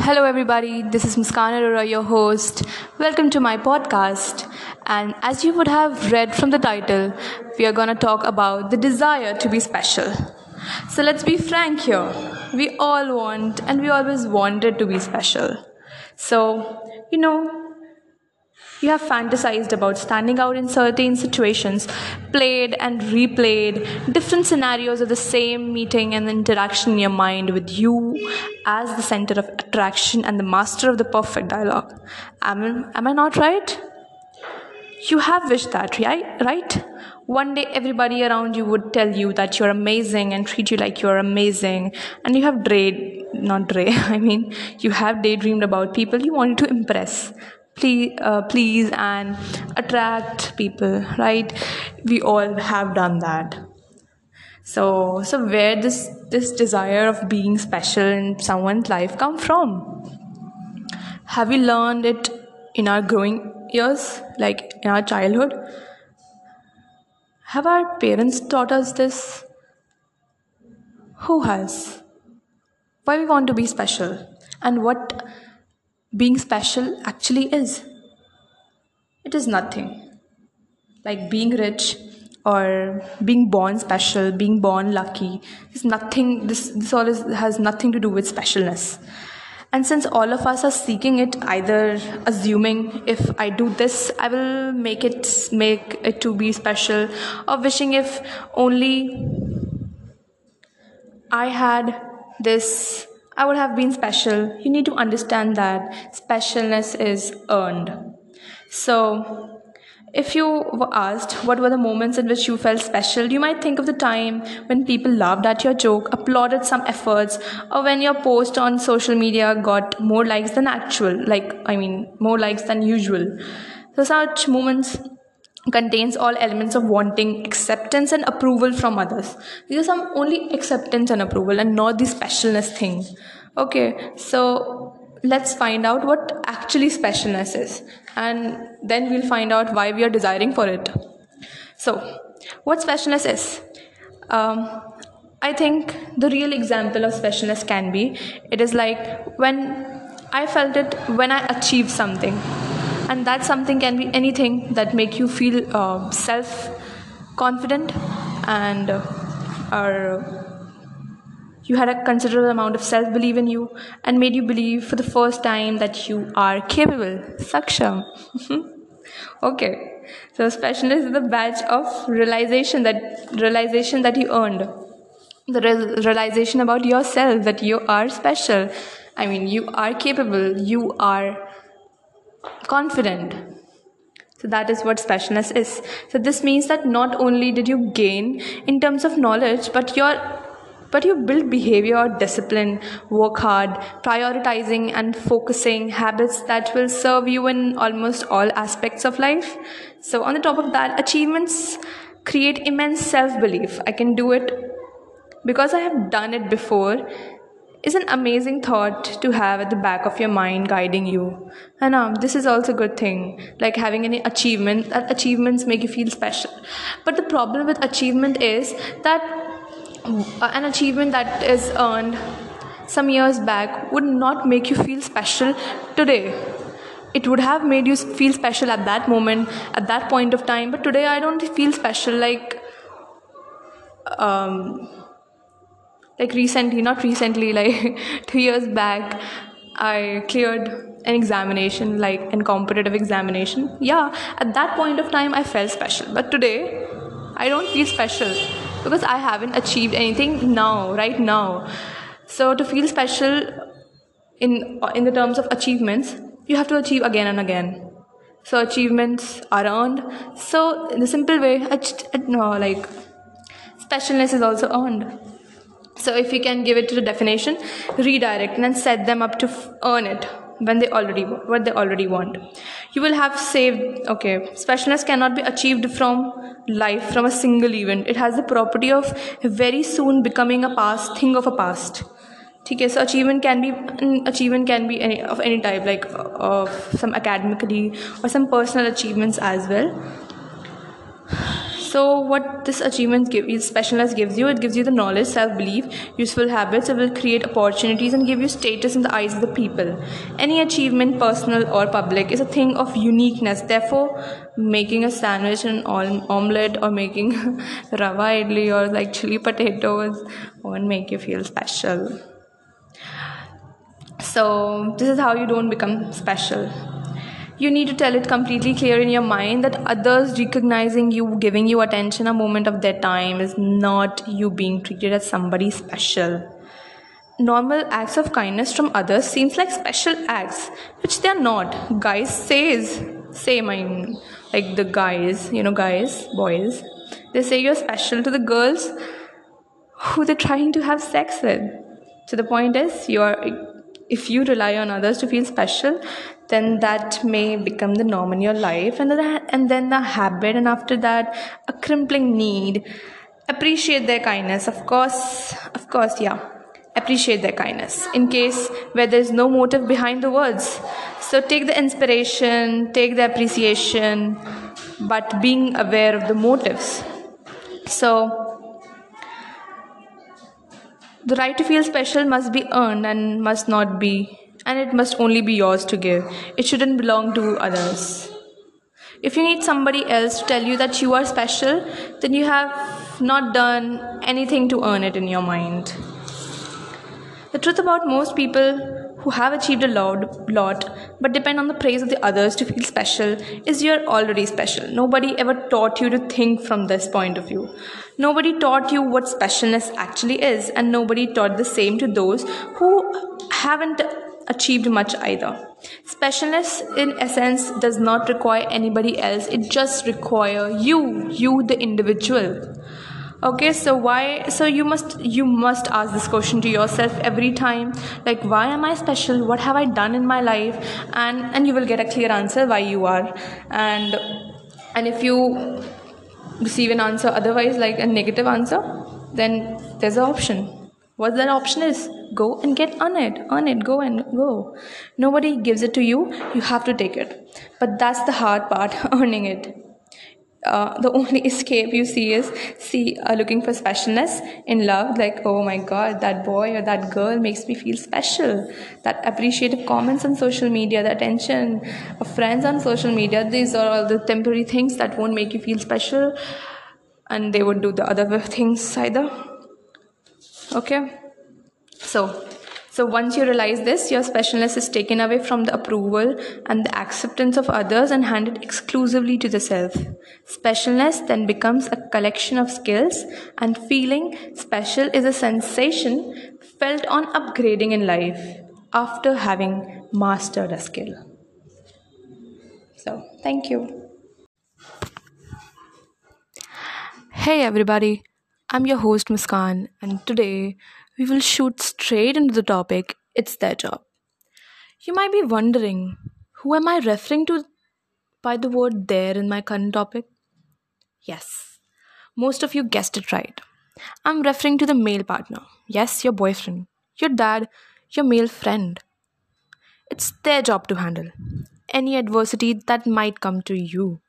Hello, everybody. This is Muskan Arora, your host. Welcome to my podcast. And as you would have read from the title, we are going to talk about the desire to be special. So let's be frank here. We all want and we always wanted to be special. So, you know, you have fantasized about standing out in certain situations, played and replayed different scenarios of the same meeting and interaction in your mind with you as the center of attraction and the master of the perfect dialogue. Am, am I not right? You have wished that, right? Right? One day, everybody around you would tell you that you're amazing and treat you like you're amazing. And you have day, not day, I mean, you have daydreamed about people you wanted to impress please, uh, please and attract people right? We all have done that. So so where this this desire of being special in someone's life come from? Have we learned it in our growing years like in our childhood? Have our parents taught us this? Who has? Why we want to be special? And what being special actually is. It is nothing. Like being rich or being born special, being born lucky, is nothing this this all is, has nothing to do with specialness. And since all of us are seeking it, either assuming if I do this, I will make it make it to be special, or wishing if only I had this I would have been special. You need to understand that specialness is earned. So, if you were asked what were the moments in which you felt special, you might think of the time when people laughed at your joke, applauded some efforts, or when your post on social media got more likes than actual, like, I mean, more likes than usual. So, such moments contains all elements of wanting acceptance and approval from others. These are some only acceptance and approval and not the specialness thing. Okay, so let's find out what actually specialness is and then we'll find out why we are desiring for it. So, what specialness is? Um, I think the real example of specialness can be it is like when I felt it when I achieved something and that something can be anything that make you feel uh, self confident and uh, or you had a considerable amount of self belief in you and made you believe for the first time that you are capable. Saksham. Okay. So specialness is the badge of realization that realization that you earned. The re- realization about yourself that you are special. I mean you are capable. You are confident. So that is what specialness is. So this means that not only did you gain in terms of knowledge, but your but you build behavior, discipline, work hard, prioritizing and focusing habits that will serve you in almost all aspects of life. So on the top of that, achievements create immense self-belief. I can do it because I have done it before is an amazing thought to have at the back of your mind guiding you. And um, this is also a good thing, like having any achievement, that achievements make you feel special. But the problem with achievement is that an achievement that is earned some years back would not make you feel special today. It would have made you feel special at that moment, at that point of time, but today I don't feel special like. Um, like recently not recently like 2 years back i cleared an examination like an competitive examination yeah at that point of time i felt special but today i don't feel special because i haven't achieved anything now right now. So to feel special in in the terms of achievements you have to achieve again and again. So achievements are earned. So in the simple way no, like specialness is also earned. So if you can give it to the definition, redirect and then set them up to earn it when they already what they already want. You will have saved. Okay, specialness cannot be achieved from life from a single event. It has the property of very soon becoming a past thing of a past. Okay, so achievement can be achievement can be any, of any type, like of some academically or some personal achievements as well. So what this achievement gives specialness gives you it gives you the knowledge self-belief useful habits it will create opportunities and give you status in the eyes of the people. Any achievement personal or public is a thing of uniqueness. Therefore making a sandwich and omelette or making rava idli or like chili potatoes won't make you feel special. So this is how you don't become special you need to tell it completely clear in your mind that others recognizing you giving you attention a moment of their time is not you being treated as somebody special. Normal acts of kindness from others seems like special acts which they are not. Guys says say mine like the guys you know guys boys they say you're special to the girls who they're trying to have sex with. So the point is you are if you rely on others to feel special then that may become the norm in your life. And then, and then the habit and after that a crippling need. Appreciate their kindness. Of course of course yeah. Appreciate their kindness. In case where there's no motive behind the words. So take the inspiration take the appreciation but being aware of the motives. So the right to feel special must be earned and must not be and it must only be yours to give. It shouldn't belong to others. If you need somebody else to tell you that you are special, then you have not done anything to earn it in your mind. The truth about most people who have achieved a lot, lot but depend on the praise of the others to feel special is you're already special. Nobody ever taught you to think from this point of view. Nobody taught you what specialness actually is, and nobody taught the same to those who haven't achieved much either. Specialness, in essence, does not require anybody else, it just requires you, you the individual. Okay so why so you must you must ask this question to yourself every time. Like why am i special? What have i done in my life? And and you will get a clear answer why you are. And and if you receive an answer otherwise like a negative answer then there's an option what that option is go and get on it on it go and go. Nobody gives it to you you have to take it. But that's the hard part earning it. Uh, the only escape you see is see uh, looking for specialness in love like oh my god that boy or that girl makes me feel special. That appreciative comments on social media the attention of friends on social media these are all the temporary things that won't make you feel special. And they would do the other things either okay so so once you realize this, your specialness is taken away from the approval and the acceptance of others and handed exclusively to the self. Specialness then becomes a collection of skills and feeling special is a sensation felt on upgrading in life after having mastered a skill. So, thank you. Hey everybody, I'm your host Muskan, and today we will shoot straight into the topic it's their job. You might be wondering, who am I referring to by the word their in my current topic? Yes, most of you guessed it right. I'm referring to the male partner. Yes, your boyfriend, your dad, your male friend. It's their job to handle any adversity that might come to you.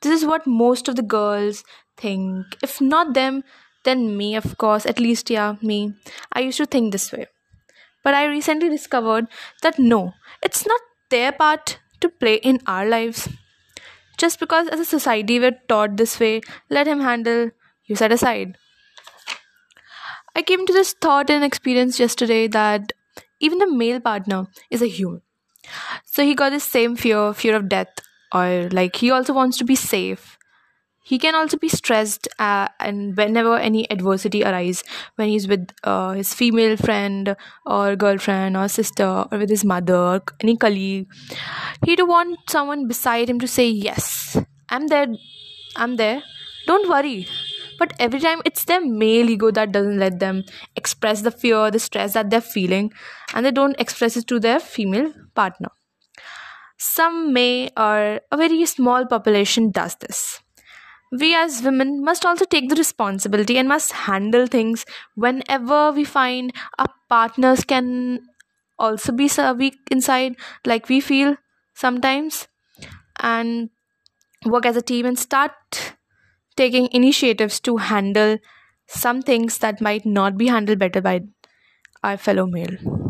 This is what most of the girls think. If not them, then me, of course, at least, yeah, me. I used to think this way. But I recently discovered that no, it's not their part to play in our lives. Just because as a society we're taught this way, let him handle, you set aside. I came to this thought and experience yesterday that even the male partner is a human. So he got the same fear, fear of death, or like he also wants to be safe he can also be stressed uh, and whenever any adversity arises when he's with uh, his female friend or girlfriend or sister or with his mother or any colleague he do want someone beside him to say yes i'm there i'm there. Don't worry. But every time it's their male ego that doesn't let them express the fear the stress that they're feeling and they don't express it to their female partner. Some may or a very small population does this we as women must also take the responsibility and must handle things whenever we find our partners can also be so weak inside like we feel sometimes and work as a team and start taking initiatives to handle some things that might not be handled better by our fellow male.